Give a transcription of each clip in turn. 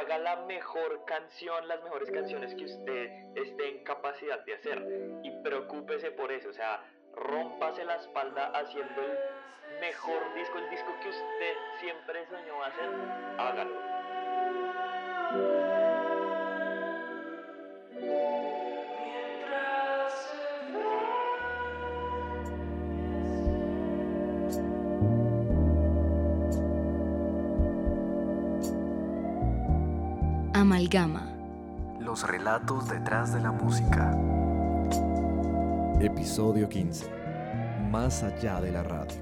haga la mejor canción, las mejores canciones que usted esté en capacidad de hacer y preocúpese por eso, o sea, rómpase la espalda haciendo el mejor disco, el disco que usted siempre soñó hacer, hágalo. Amalgama. Los relatos detrás de la música. Episodio 15. Más allá de la radio.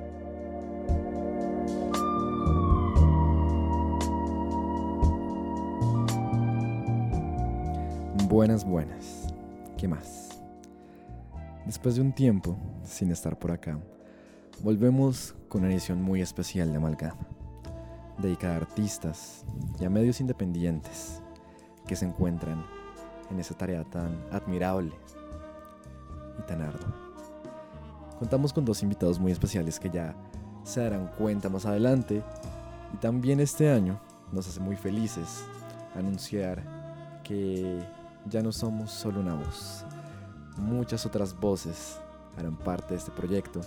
Buenas, buenas. ¿Qué más? Después de un tiempo sin estar por acá, volvemos con una edición muy especial de Amalgama, dedicada a artistas y a medios independientes que se encuentran en esa tarea tan admirable y tan ardua. Contamos con dos invitados muy especiales que ya se darán cuenta más adelante y también este año nos hace muy felices anunciar que ya no somos solo una voz. Muchas otras voces harán parte de este proyecto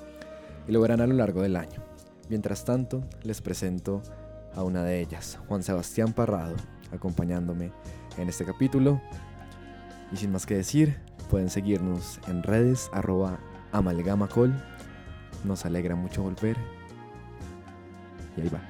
y lo verán a lo largo del año. Mientras tanto, les presento a una de ellas, Juan Sebastián Parrado, acompañándome en este capítulo. Y sin más que decir, pueden seguirnos en redes arroba amalgamacol. Nos alegra mucho volver. Y ahí va.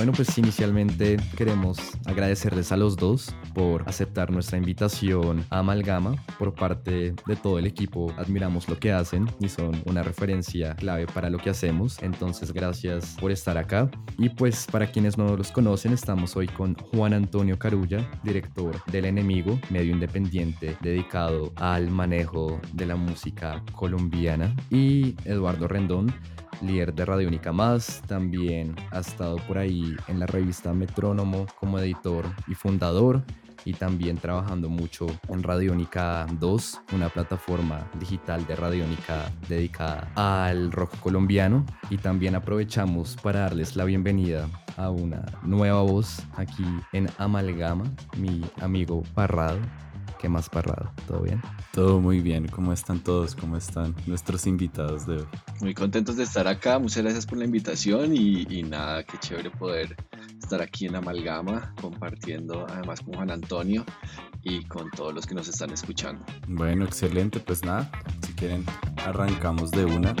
Bueno, pues inicialmente queremos agradecerles a los dos por aceptar nuestra invitación a Amalgama. Por parte de todo el equipo, admiramos lo que hacen y son una referencia clave para lo que hacemos. Entonces, gracias por estar acá. Y pues para quienes no los conocen, estamos hoy con Juan Antonio Carulla, director del Enemigo, medio independiente dedicado al manejo de la música colombiana, y Eduardo Rendón, líder de Radio Única Más, también ha estado por ahí en la revista Metrónomo como editor y fundador y también trabajando mucho en Radiónica 2, una plataforma digital de Radiónica dedicada al rock colombiano. Y también aprovechamos para darles la bienvenida a una nueva voz aquí en Amalgama, mi amigo Parrado. ¿Qué más Parrado? ¿Todo bien? Todo muy bien. ¿Cómo están todos? ¿Cómo están nuestros invitados de hoy? Muy contentos de estar acá. Muchas gracias por la invitación y, y nada, qué chévere poder estar aquí en Amalgama compartiendo además con Juan Antonio y con todos los que nos están escuchando. Bueno, excelente. Pues nada, si quieren, arrancamos de una.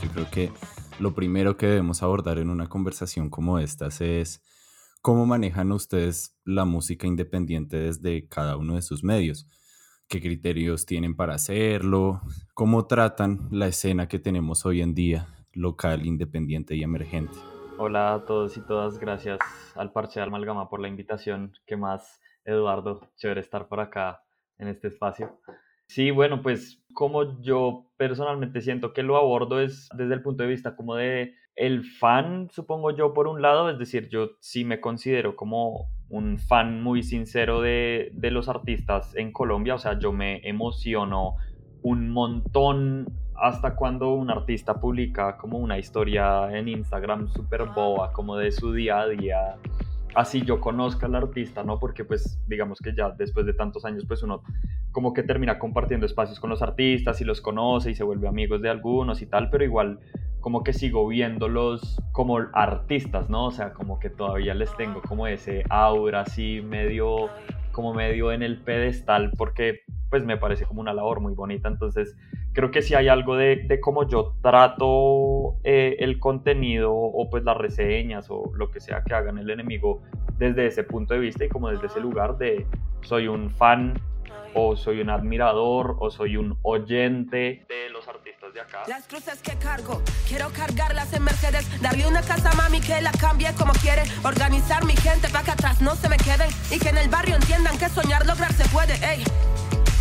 Yo creo que lo primero que debemos abordar en una conversación como estas es cómo manejan ustedes la música independiente desde cada uno de sus medios. ¿Qué criterios tienen para hacerlo? ¿Cómo tratan la escena que tenemos hoy en día, local, independiente y emergente? Hola a todos y todas, gracias al Parche de Amalgama por la invitación. ¿Qué más, Eduardo? Chévere estar por acá en este espacio. Sí, bueno, pues como yo personalmente siento que lo abordo es desde el punto de vista como de el fan, supongo yo, por un lado, es decir, yo sí me considero como un fan muy sincero de, de los artistas en Colombia, o sea, yo me emociono un montón hasta cuando un artista publica como una historia en Instagram súper boba, como de su día a día, así yo conozca al artista, ¿no? Porque pues digamos que ya después de tantos años pues uno como que termina compartiendo espacios con los artistas y los conoce y se vuelve amigos de algunos y tal, pero igual como que sigo viéndolos como artistas, ¿no? O sea, como que todavía les tengo como ese aura así medio como medio en el pedestal porque pues me parece como una labor muy bonita, entonces creo que si hay algo de, de cómo yo trato eh, el contenido o pues las reseñas o lo que sea que hagan el enemigo desde ese punto de vista y como desde ese lugar de soy un fan o soy un admirador o soy un oyente de Las cruces que cargo, quiero cargarlas en Mercedes, darle una casa a mami que la cambie como quiere, organizar mi gente para que atrás no se me queden y que en el barrio entiendan que soñar lograr se puede, ey.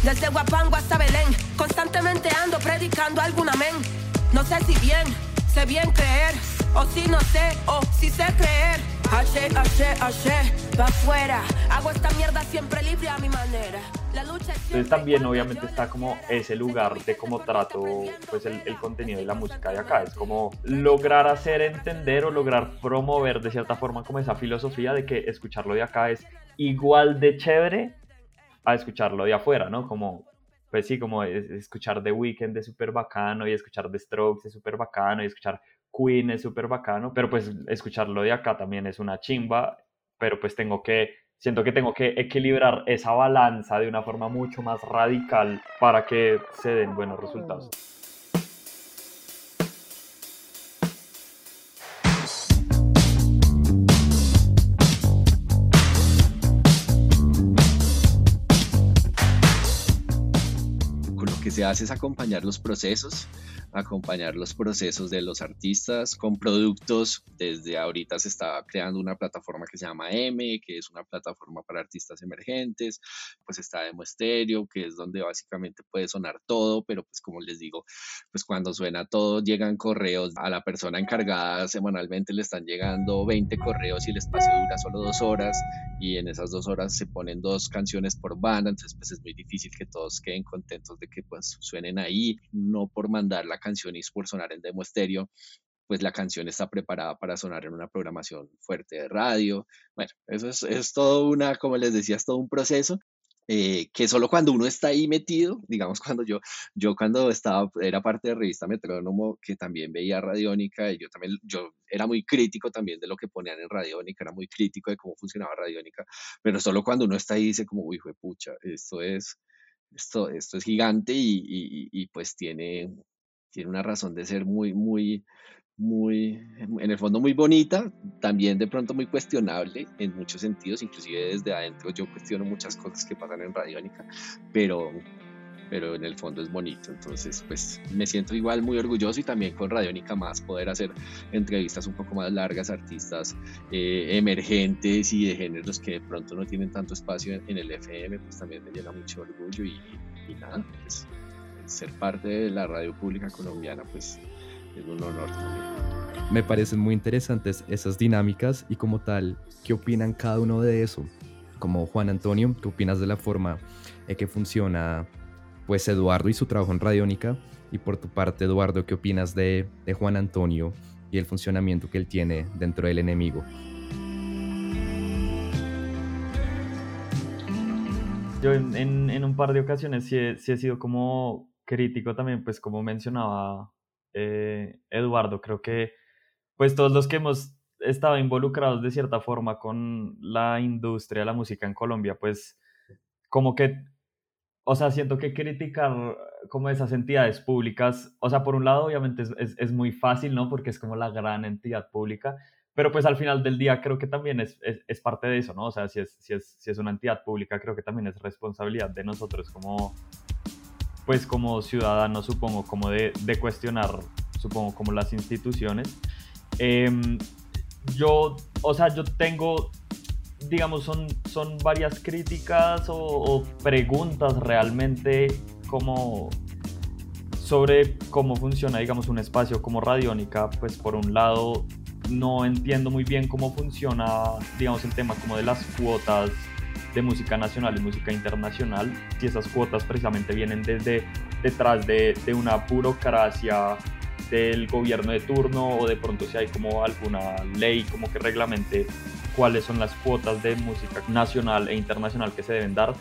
Desde Guapango hasta Belén, constantemente ando predicando algún amén. No sé si bien, sé bien creer, o si no sé, o si sé creer. Haché, haché, haché, pa' afuera. Hago esta mierda siempre libre a mi manera. Entonces también obviamente está como ese lugar de cómo trato pues el, el contenido y la música de acá. Es como lograr hacer entender o lograr promover de cierta forma como esa filosofía de que escucharlo de acá es igual de chévere a escucharlo de afuera, ¿no? Como, pues sí, como es- escuchar The Weeknd es súper bacano y escuchar The Strokes es súper bacano y escuchar Queen es súper bacano, pero pues escucharlo de acá también es una chimba, pero pues tengo que, siento que tengo que equilibrar esa balanza de una forma mucho más radical para que se den buenos resultados. Se hace es acompañar los procesos, acompañar los procesos de los artistas con productos. Desde ahorita se está creando una plataforma que se llama M, que es una plataforma para artistas emergentes. Pues está Demo Stereo, que es donde básicamente puede sonar todo, pero pues como les digo, pues cuando suena todo llegan correos a la persona encargada semanalmente le están llegando 20 correos y el espacio dura solo dos horas y en esas dos horas se ponen dos canciones por banda, entonces pues es muy difícil que todos queden contentos de que pues suenen ahí, no por mandar la canción y por sonar en demo estéreo, pues la canción está preparada para sonar en una programación fuerte de radio. Bueno, eso es, es todo una, como les decía, es todo un proceso. eh, que solo cuando uno está ahí metido, digamos cuando yo, yo cuando estaba, era parte de revista Metrónomo, que también veía Radiónica, y yo también, yo era muy crítico también de lo que ponían en Radiónica, era muy crítico de cómo funcionaba Radiónica, pero solo cuando uno está ahí dice como, uy, pucha, esto es, esto, esto es gigante y, y- pues tiene, tiene una razón de ser muy, muy, muy, en el fondo muy bonita, también de pronto muy cuestionable en muchos sentidos, inclusive desde adentro yo cuestiono muchas cosas que pasan en Radiónica, pero, pero en el fondo es bonito, entonces pues me siento igual muy orgulloso y también con Radiónica más poder hacer entrevistas un poco más largas, artistas eh, emergentes y de géneros que de pronto no tienen tanto espacio en, en el FM, pues también me llena mucho orgullo y, y nada, pues ser parte de la radio pública colombiana pues es un honor también. Me parecen muy interesantes esas dinámicas y como tal, ¿qué opinan cada uno de eso? Como Juan Antonio, ¿qué opinas de la forma en que funciona pues Eduardo y su trabajo en Radiónica? Y por tu parte, Eduardo, ¿qué opinas de, de Juan Antonio y el funcionamiento que él tiene dentro del enemigo? Yo en, en- un par de ocasiones sí he, sí he sido como crítico también, pues como mencionaba eh, Eduardo, creo que pues todos los que hemos estado involucrados de cierta forma con la industria de la música en Colombia, pues como que, o sea, siento que criticar como esas entidades públicas, o sea, por un lado obviamente es, es, es muy fácil, ¿no? Porque es como la gran entidad pública, pero pues al final del día creo que también es, es, parte de eso, ¿no? O sea, si es, si, si es una entidad pública, creo que también es responsabilidad de nosotros como, pues como ciudadanos, supongo, como de, de cuestionar, supongo, como las instituciones. Em, yo, o sea, yo tengo, digamos, son, son varias críticas o, preguntas realmente como sobre cómo funciona, digamos, un espacio como Radiónica, pues por un lado no entiendo muy bien cómo funciona, digamos, el tema como de las cuotas de música nacional y música internacional, si esas cuotas precisamente vienen desde detrás de, de una burocracia del gobierno de turno o de pronto si hay como alguna ley como que reglamente cuáles son las cuotas de música nacional e internacional que se deben dar,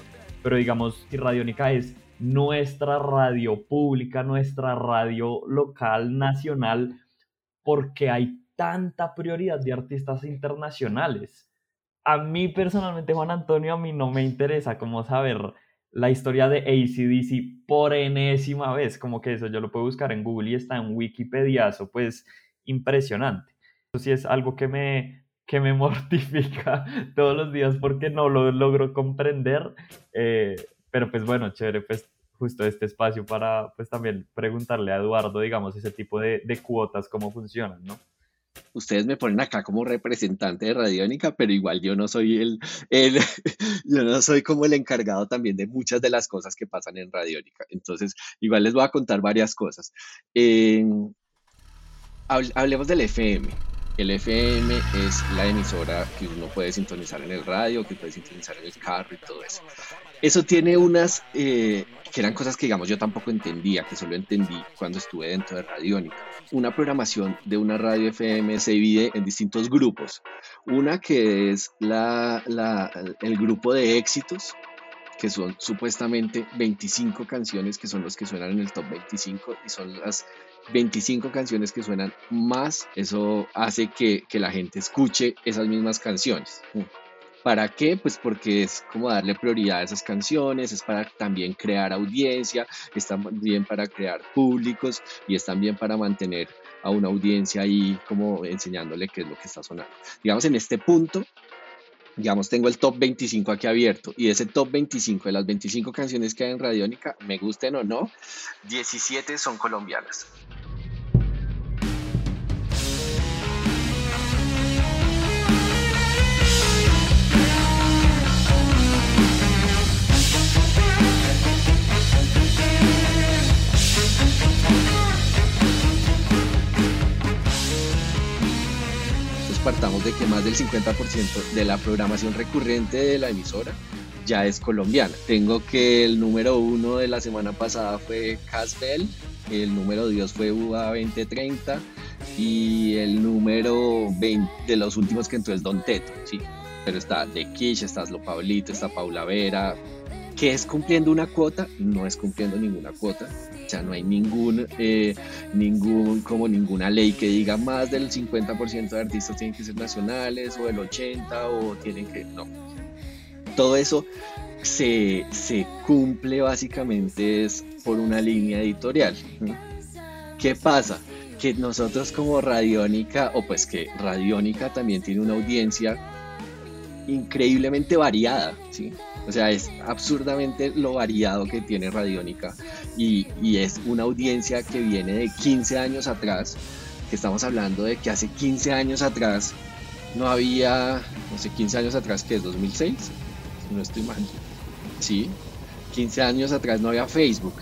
pero digamos Radiónica es nuestra radio pública, nuestra radio local, nacional, porque hay tanta prioridad de artistas internacionales. A mí personalmente, Juan Antonio, a mí no me interesa como saber la historia de ACDC por enésima vez, como que eso yo lo puedo buscar en Google y está en Wikipedia, eso pues impresionante. Eso sí es algo que me, que me mortifica todos los días porque no lo logro comprender, eh, pero pues bueno, chévere, pues justo este espacio para pues también preguntarle a Eduardo, digamos, ese tipo de, cuotas, cómo funcionan, ¿no? ustedes me ponen acá como representante de Radiónica, pero igual yo no soy el, yo no soy como el encargado también de muchas de las cosas que pasan en Radiónica. Entonces, igual les voy a contar varias cosas. Hablemos del FM. El FM es la emisora que uno puede sintonizar en el radio, que puede sintonizar en el carro y todo eso. Eso tiene unas, eh, que eran cosas que digamos yo tampoco entendía, que solo entendí cuando estuve dentro de Radiónica. Una programación de una radio FM se divide en distintos grupos. Una que es la, el grupo de éxitos, que son supuestamente 25 canciones que son los que suenan en el top 25 y son las 25 canciones que suenan más, eso hace que, la gente escuche esas mismas canciones. ¿Para qué? Pues porque es como darle prioridad a esas canciones, es para también crear audiencia, es también para crear públicos y es también para mantener a una audiencia ahí como enseñándole qué es lo que está sonando. Digamos, en este punto, digamos, tengo el top 25 aquí abierto y ese top 25 de las 25 canciones que hay en Radiónica, me gusten o no, 17 son colombianas. Partamos de que más del 50% de la programación recurrente de la emisora ya es colombiana. Tengo que el número uno de la semana pasada fue Casbel, el número dos fue UA 2030 y el número 20 de los últimos que entró es Don Teto, sí. Pero está De Kish, está Lo Pablito, está Paula Vera, que es cumpliendo una cuota, no es cumpliendo ninguna cuota. O sea, no hay ningún, eh, ningún, como ninguna ley que diga más del 50% de artistas tienen que ser nacionales o el 80% o tienen que, no. Todo eso se, se cumple básicamente es por una línea editorial. ¿Qué pasa? Que nosotros como Radiónica, o pues que Radiónica también tiene una audiencia increíblemente variada, ¿sí? O sea, es absurdamente lo variado que tiene Radiónica y, es una audiencia que viene de 15 años atrás, que estamos hablando de que hace 15 años atrás no había, no sé, 15 años atrás, que es 2006, no estoy mal, sí, 15 años atrás no había Facebook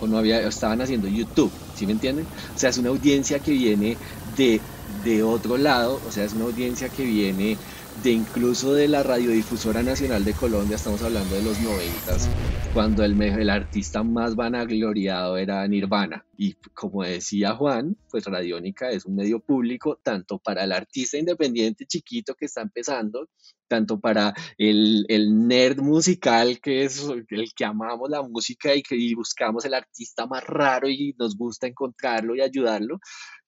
o no había, estaban haciendo YouTube, ¿sí me entienden? O sea, es una audiencia que viene de, de otro lado, o sea, es una audiencia que viene de incluso de la Radiodifusora Nacional de Colombia, estamos hablando de los noventas, cuando el, el artista más vanagloriado era Nirvana. Y como decía Juan, pues Radiónica es un medio público tanto para el artista independiente chiquito que está empezando, tanto para el, el nerd musical que es el que amamos la música y que buscamos el artista más raro y nos gusta encontrarlo y ayudarlo,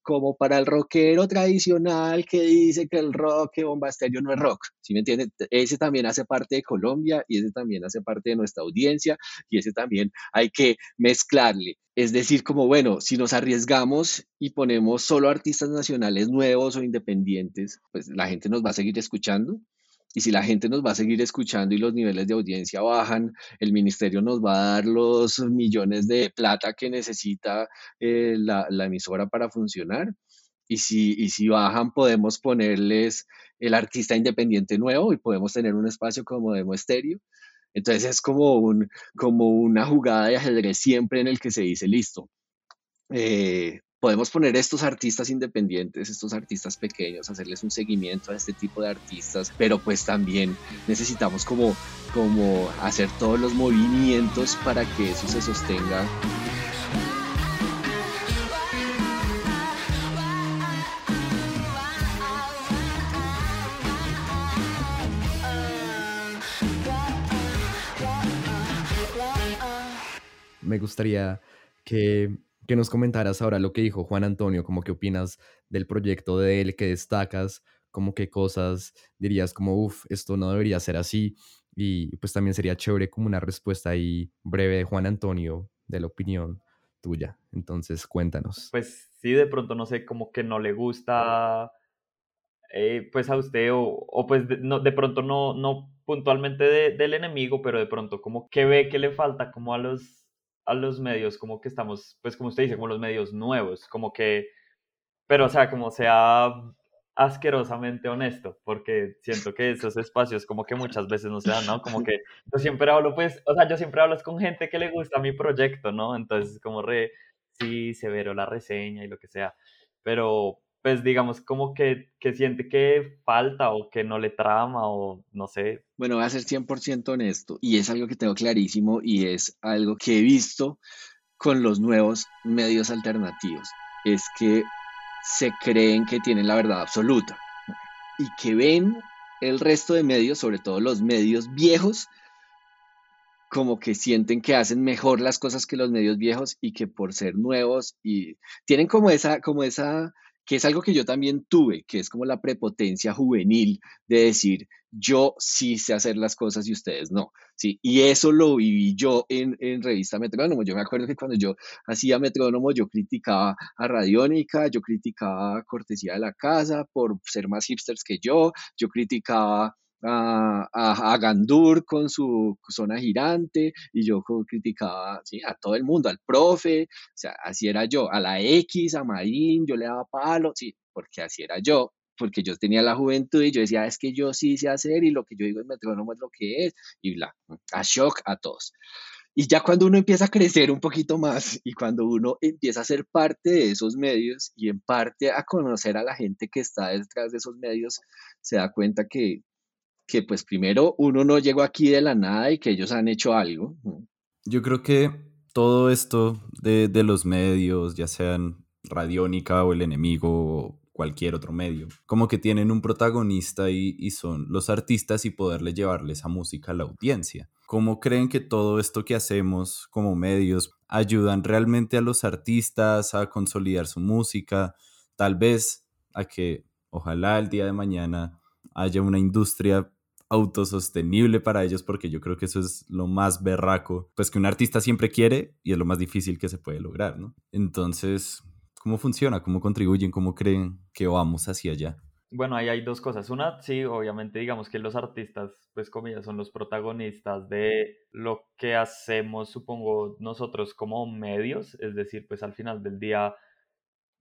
como para el rockero tradicional que dice que el rock, que Bomba no es rock, ¿sí me entiendes? Ese también hace parte de Colombia y ese también hace parte de nuestra audiencia y ese también hay que mezclarle. Es decir, como bueno, si nos arriesgamos y ponemos solo artistas nacionales nuevos o independientes, pues la gente nos va a seguir escuchando y si la gente nos va a seguir escuchando y los niveles de audiencia bajan, el ministerio nos va a dar los millones de plata que necesita eh, la, emisora para funcionar. Y si, y si bajan, podemos ponerles el artista independiente nuevo y podemos tener un espacio como Demo Estéreo. Entonces es como, un, como una jugada de ajedrez siempre en el que se dice, listo, eh, podemos poner estos artistas independientes, estos artistas pequeños, hacerles un seguimiento a este tipo de artistas, pero pues también necesitamos como, como hacer todos los movimientos para que eso se sostenga. Me gustaría que que nos comentaras ahora lo que dijo Juan Antonio, como qué opinas del proyecto de él, que destacas, como qué cosas dirías como, uff, esto no debería ser así. Y pues también sería chévere como una respuesta ahí breve de Juan Antonio, de la opinión tuya. Entonces, cuéntanos. Pues sí, de pronto no sé, como que no le gusta eh, pues a usted o, pues de, no, de pronto no, no puntualmente del enemigo, pero de pronto como que ve que le falta como a los a los medios como que estamos, pues como usted dice, como los medios nuevos, como que, pero o sea, como sea asquerosamente honesto, porque siento que esos espacios como que muchas veces no se dan, ¿no? Como que yo siempre hablo, pues, o sea, yo siempre hablo con gente que le gusta mi proyecto, ¿no? Entonces, como re, sí, severo la reseña y lo que sea, pero, pues digamos como que, que siente que falta o que no le trama o no sé. Bueno, voy a ser 100% honesto y es algo que tengo clarísimo y es algo que he visto con los nuevos medios alternativos. Es que se creen que tienen la verdad absoluta y que ven el resto de medios, sobre todo los medios viejos, como que sienten que hacen mejor las cosas que los medios viejos y que por ser nuevos y tienen como esa, como esa, que es algo que yo también tuve, que es como la prepotencia juvenil de decir, yo sí sé hacer las cosas y ustedes no. ¿sí? Y eso lo viví yo en, en revista Metrónomo. Yo me acuerdo que cuando yo hacía Metrónomo, yo criticaba a Radiónica, yo criticaba a Cortesía de la Casa por ser más hipsters que yo, yo criticaba a, a, Gandur con su zona girante y yo criticaba ¿sí? a todo el mundo, al profe, o sea, así era yo, a la X, a Marín, yo le daba palo, sí, porque así era yo, porque yo tenía la juventud y yo decía, es que yo sí sé hacer y lo que yo digo es metrónomo es lo que es, y bla, a shock a todos. Y ya cuando uno empieza a crecer un poquito más y cuando uno empieza a ser parte de esos medios y en parte a conocer a la gente que está detrás de esos medios, se da cuenta que, que pues primero uno no llegó aquí de la nada y que ellos han hecho algo. Yo creo que todo esto de, de los medios, ya sean Radiónica o El Enemigo o cualquier otro medio, como que tienen un protagonista y, y son los artistas y poderle llevarle esa música a la audiencia. ¿Cómo creen que todo esto que hacemos como medios ayudan realmente a los artistas a consolidar su música? Tal vez a que ojalá el día de mañana haya una industria autosostenible para ellos, porque yo creo que eso es lo más berraco, pues que un artista siempre quiere y es lo más difícil que se puede lograr, ¿no? Entonces, ¿cómo funciona? ¿Cómo contribuyen? ¿Cómo creen que vamos hacia allá? Bueno, ahí hay dos cosas. Una, sí, obviamente digamos que los artistas, pues comillas, son los protagonistas de lo que hacemos, supongo, nosotros como medios, es decir, pues al final del día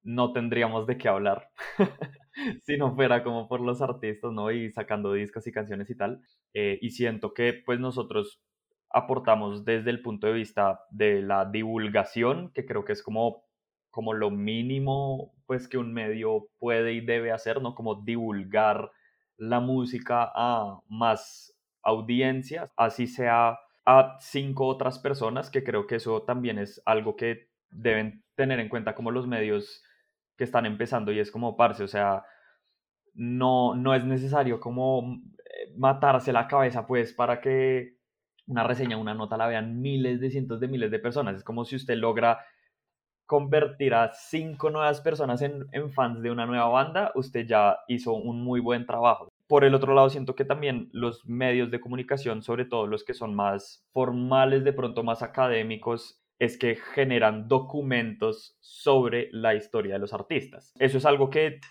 no tendríamos de qué hablar si no fuera como por los artistas, ¿no? Y sacando discos y canciones y tal. Eh, y siento que pues nosotros aportamos desde el punto de vista de la divulgación, que creo que es como, como lo mínimo pues que un medio puede y debe hacer, ¿no? Como divulgar la música a más audiencias, así sea a cinco otras personas, que creo que eso también es algo que deben tener en cuenta como los medios que están empezando y es como, parce, o sea, no, no es necesario como eh, matarse la cabeza pues para que una reseña, una nota la vean miles de cientos de miles de personas. Es como si usted logra convertir a cinco nuevas personas en, en, fans de una nueva banda, usted ya hizo un muy buen trabajo. Por el otro lado, siento que también los medios de comunicación, sobre todo los que son más formales, de pronto más académicos, es que generan documentos sobre la historia de los artistas. Eso es algo que,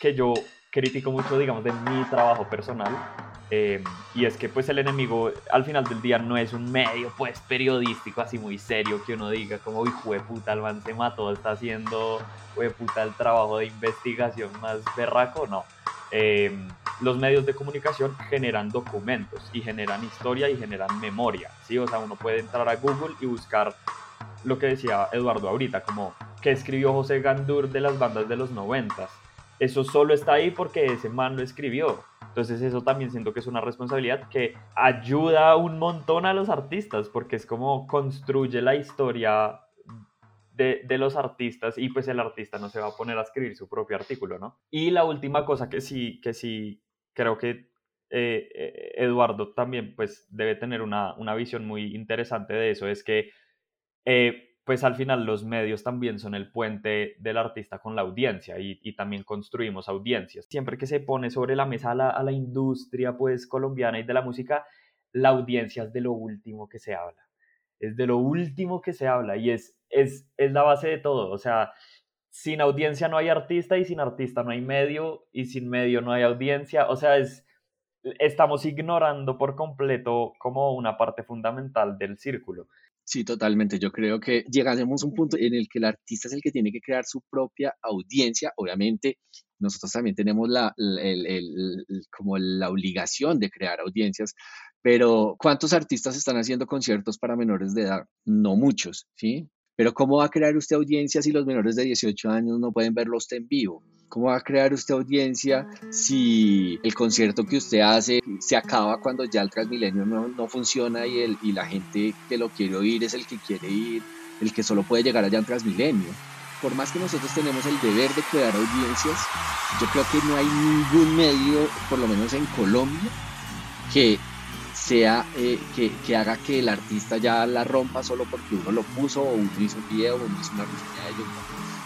que yo critico mucho, digamos, de mi trabajo personal. Eh, y es que pues el enemigo al final del día no es un medio pues periodístico así muy serio que uno diga como uy puta el man se está haciendo puta el trabajo de investigación más berraco no eh, los medios de comunicación generan documentos y generan historia y generan memoria, ¿sí? O sea, uno puede entrar a Google y buscar lo que decía Eduardo ahorita, como que escribió José Gandur de las bandas de los noventas. Eso solo está ahí porque ese man lo escribió. Entonces eso también siento que es una responsabilidad que ayuda un montón a los artistas porque es como construye la historia de, los artistas y pues el artista no se va a poner a escribir su propio artículo, ¿no? Y la última cosa que sí, que sí creo que eh, eh, Eduardo también pues debe tener una, visión muy interesante de eso, es que eh, pues al final los medios también son el puente del artista con la audiencia y, también construimos audiencias. Siempre que se pone sobre la mesa a la, la industria pues colombiana y de la música, la audiencia es de lo último que se habla es de lo último que se habla y es, es, es la base de todo. O sea, sin audiencia no hay artista y sin artista no hay medio y sin medio no hay audiencia. O sea, es, estamos ignorando por completo como una parte fundamental del círculo. Sí, totalmente. Yo creo que llegaremos a un punto en el que el artista es el que tiene que crear su propia audiencia. Obviamente, nosotros también tenemos la, como la obligación de crear audiencias, pero ¿cuántos artistas están haciendo conciertos para menores de edad? No muchos, ¿sí? Pero ¿cómo va a crear usted audiencia si los menores de 18 años no pueden verlo usted en vivo? ¿Cómo va a crear usted audiencia si el concierto que usted hace se acaba cuando ya el Transmilenio no, no funciona y, el, y la gente que lo quiere oír es el que quiere ir, el que solo puede llegar allá en Transmilenio? Por más que nosotros tenemos el deber de crear audiencias, yo creo que no hay ningún medio, por lo menos en Colombia, que sea eh, que, que, haga que el artista ya la rompa solo porque uno lo puso o uno hizo un video o uno hizo una reseña de ellos.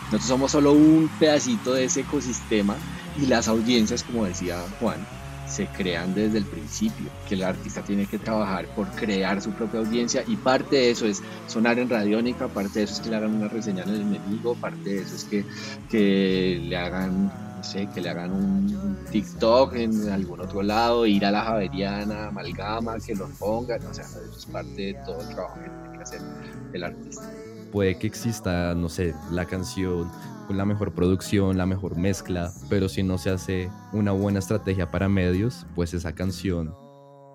Nosotros somos solo un pedacito de ese ecosistema y las audiencias, como decía Juan, se crean desde el principio, que el artista tiene que trabajar por crear su propia audiencia y parte de eso es sonar en radiónica, parte de eso es que le hagan una reseña en el enemigo, parte de eso es que, que le hagan no que le hagan un TikTok en algún otro lado, ir a la Javeriana, Amalgama, que los pongan, o sea, es parte de todo el trabajo que tiene que hacer el artista. Puede que exista, no sé, la canción con la mejor producción, la mejor mezcla, pero si no se hace una buena estrategia para medios, pues esa canción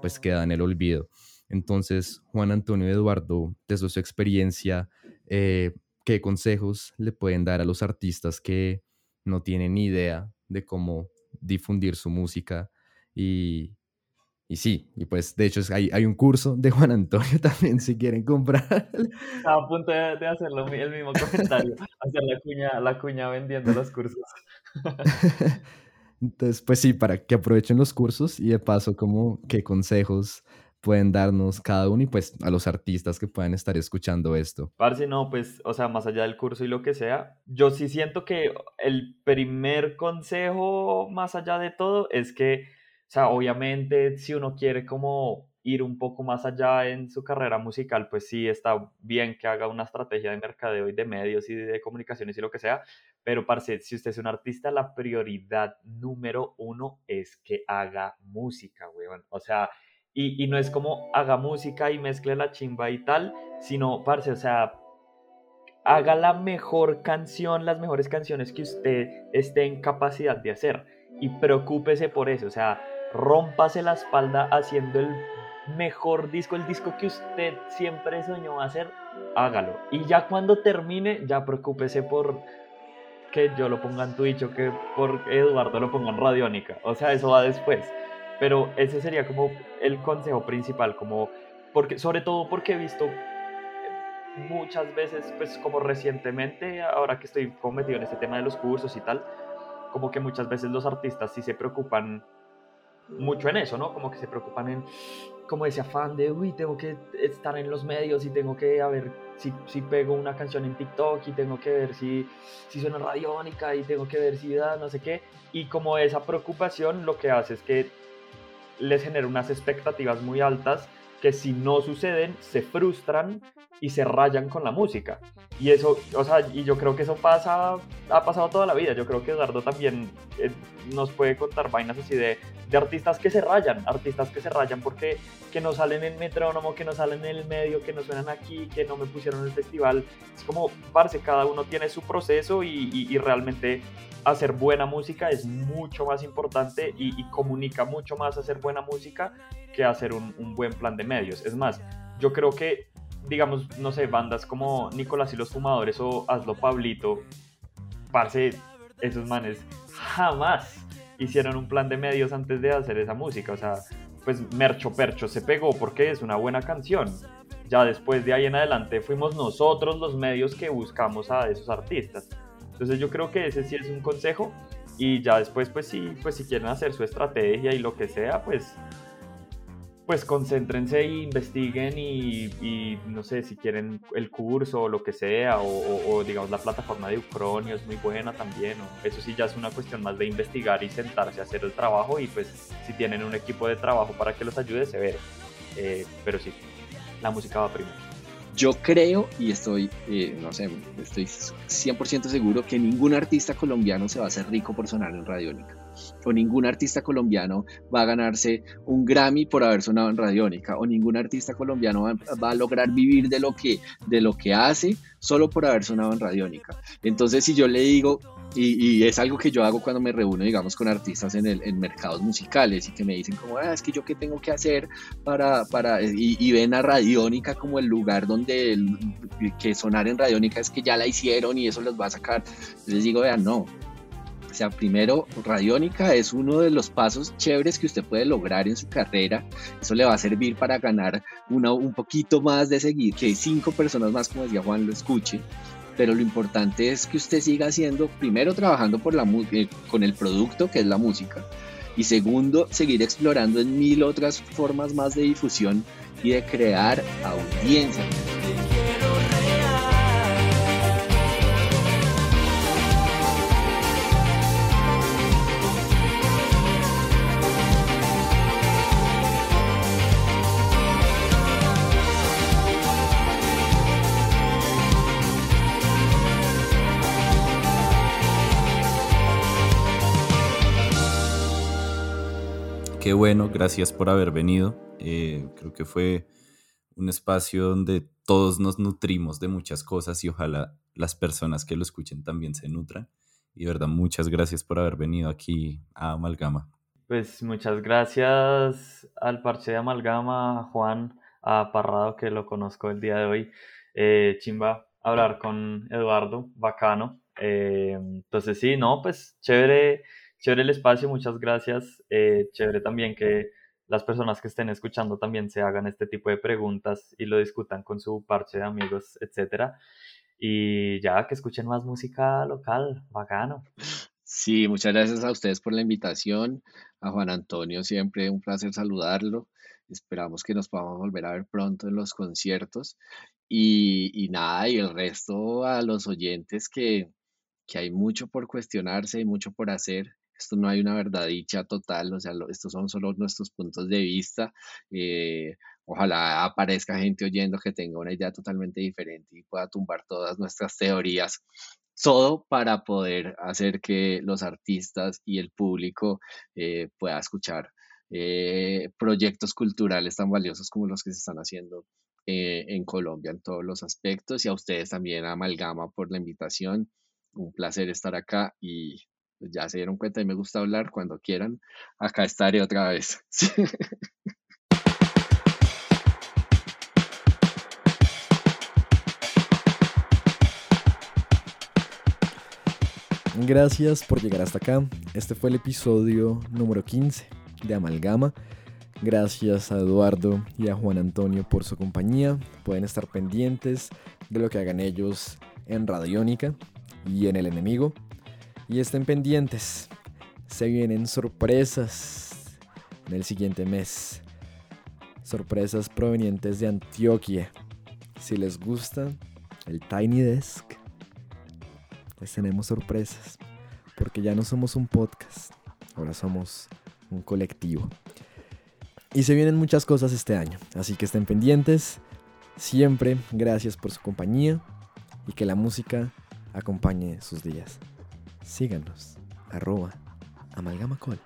pues queda en el olvido. Entonces, Juan Antonio Eduardo, desde su experiencia, eh, ¿qué consejos le pueden dar a los artistas que no tienen ni idea de cómo difundir su música y, y sí, y pues de hecho hay, hay, un curso de Juan Antonio también si quieren comprar. Estaba a punto de, de hacer el mismo comentario, hacer la cuña, la cuña vendiendo los cursos. Entonces, pues sí, para que aprovechen los cursos y de paso como qué consejos pueden darnos cada uno y pues a los artistas que puedan estar escuchando esto. Parce, no, pues, o sea, más allá del curso y lo que sea, yo sí siento que el primer consejo, más allá de todo, es que, o sea, obviamente si uno quiere como ir un poco más allá en su carrera musical, pues sí está bien que haga una estrategia de mercadeo y de medios y de comunicaciones y lo que sea, pero parce, si usted es un artista, la prioridad número uno es que haga música, weón. O sea, y, no es como haga música y mezcle la chimba y tal, sino, parce, o sea, haga la mejor canción, las mejores canciones que usted esté en capacidad de hacer. Y preocúpese por eso, o sea, rómpase la espalda haciendo el mejor disco, el disco que usted siempre soñó hacer, hágalo. Y ya cuando termine, ya preocúpese por que yo lo ponga en Twitch o que por Eduardo lo ponga en Radiónica. O sea, eso va después. Pero ese sería como el consejo principal, como porque, sobre todo porque he visto muchas veces, pues como recientemente, ahora que estoy como metido en este tema de los cursos y tal, como que muchas veces los artistas sí se preocupan mucho en eso, ¿no? Como que se preocupan en, como ese afán de, uy, tengo que estar en los medios y tengo que a ver si, si pego una canción en TikTok y tengo que ver si, si suena radiónica y tengo que ver si da no sé qué. Y como esa preocupación lo que hace es que les genera unas expectativas muy altas que si no suceden se frustran y se rayan con la música. Y eso, o sea, y yo creo que eso pasa, ha pasado toda la vida. Yo creo que Eduardo también eh, nos puede contar vainas así de, de, artistas que se rayan, artistas que se rayan porque que no salen en metrónomo, que no salen en el medio, que no suenan aquí, que no me pusieron en el festival. Es como, parce, cada uno tiene su proceso y, y, realmente hacer buena música es mucho más importante y, comunica mucho más hacer buena música que hacer un, un, buen plan de medios. Es más, yo creo que, digamos, no sé, bandas como Nicolás y los Fumadores o Hazlo Pablito, parce, esos manes jamás hicieron un plan de medios antes de hacer esa música. O sea, pues Mercho Percho se pegó porque es una buena canción. Ya después de ahí en adelante fuimos nosotros los medios que buscamos a esos artistas. Entonces yo creo que ese sí es un consejo y ya después pues sí, pues si quieren hacer su estrategia y lo que sea, pues pues concéntrense e investiguen y, no sé si quieren el curso o lo que sea o, digamos la plataforma de Ucronio es muy buena también o eso sí ya es una cuestión más de investigar y sentarse a hacer el trabajo y pues si tienen un equipo de trabajo para que los ayude se ve eh, pero sí la música va primero yo creo y estoy, eh, no sé, estoy 100% seguro que ningún artista colombiano se va a hacer rico por sonar en Radiónica. O ningún artista colombiano va a ganarse un Grammy por haber sonado en Radiónica. O ningún artista colombiano va, a lograr vivir de lo, que, de lo que hace solo por haber sonado en Radiónica. Entonces, si yo le digo, y, es algo que yo hago cuando me reúno, digamos, con artistas en, el, en mercados musicales y que me dicen como, ah, es que yo qué tengo que hacer para, para y, ven a Radiónica como el lugar donde que sonar en Radiónica es que ya la hicieron y eso los va a sacar. Les digo, vean, no, O sea, primero, Radiónica es uno de los pasos chéveres que usted puede lograr en su carrera. Eso le va a servir para ganar una, un poquito más de seguir, que cinco personas más, como decía Juan, lo escuche. Pero lo importante es que usted siga haciendo, primero trabajando por la, eh, con el producto, que es la música. Y segundo, seguir explorando en mil otras formas más de difusión y de crear audiencia. Qué bueno, gracias por haber venido. Eh, creo que fue un espacio donde todos nos nutrimos de muchas cosas y ojalá las personas que lo escuchen también se nutran. Y de verdad, muchas gracias por haber venido aquí a Amalgama. Pues muchas gracias al parche de Amalgama, a Juan, a Parrado, que lo conozco el día de hoy. Eh, chimba hablar con Eduardo, bacano. Eh, entonces sí, no, pues chévere chévere el espacio, muchas gracias. Eh, chévere también que las personas que estén escuchando también se hagan este tipo de preguntas y lo discutan con su parche de amigos, etcétera. Y ya que escuchen más música local, bacano. Sí, muchas gracias a ustedes por la invitación. A Juan Antonio, siempre un placer saludarlo. Esperamos que nos podamos volver a ver pronto en los conciertos. Y, y nada, y el resto a los oyentes que, que hay mucho por cuestionarse y mucho por hacer esto no hay una verdad dicha total, o sea, estos son solo nuestros puntos de vista. Eh, ojalá aparezca gente oyendo que tenga una idea totalmente diferente y pueda tumbar todas nuestras teorías. Todo para poder hacer que los artistas y el público eh, pueda escuchar eh, proyectos culturales tan valiosos como los que se están haciendo en Colombia en todos los aspectos y a ustedes también Amalgama por la invitación. Un placer estar acá y ya se dieron cuenta y me gusta hablar cuando quieran. Acá estaré otra vez. Gracias por llegar hasta acá. Este fue el episodio número 15 de Amalgama. Gracias a Eduardo y a Juan Antonio por su compañía. Pueden estar pendientes de lo que hagan ellos en Radiónica y en El Enemigo. Y estén pendientes. Se vienen sorpresas en el siguiente mes. Sorpresas provenientes de Antioquia. Si les gusta el Tiny Desk, les tenemos sorpresas. Porque ya no somos un podcast, ahora somos un colectivo. Y se vienen muchas cosas este año, así que estén pendientes. Siempre gracias por su compañía y que la música acompañe sus días síganos, arroba amalgamacol.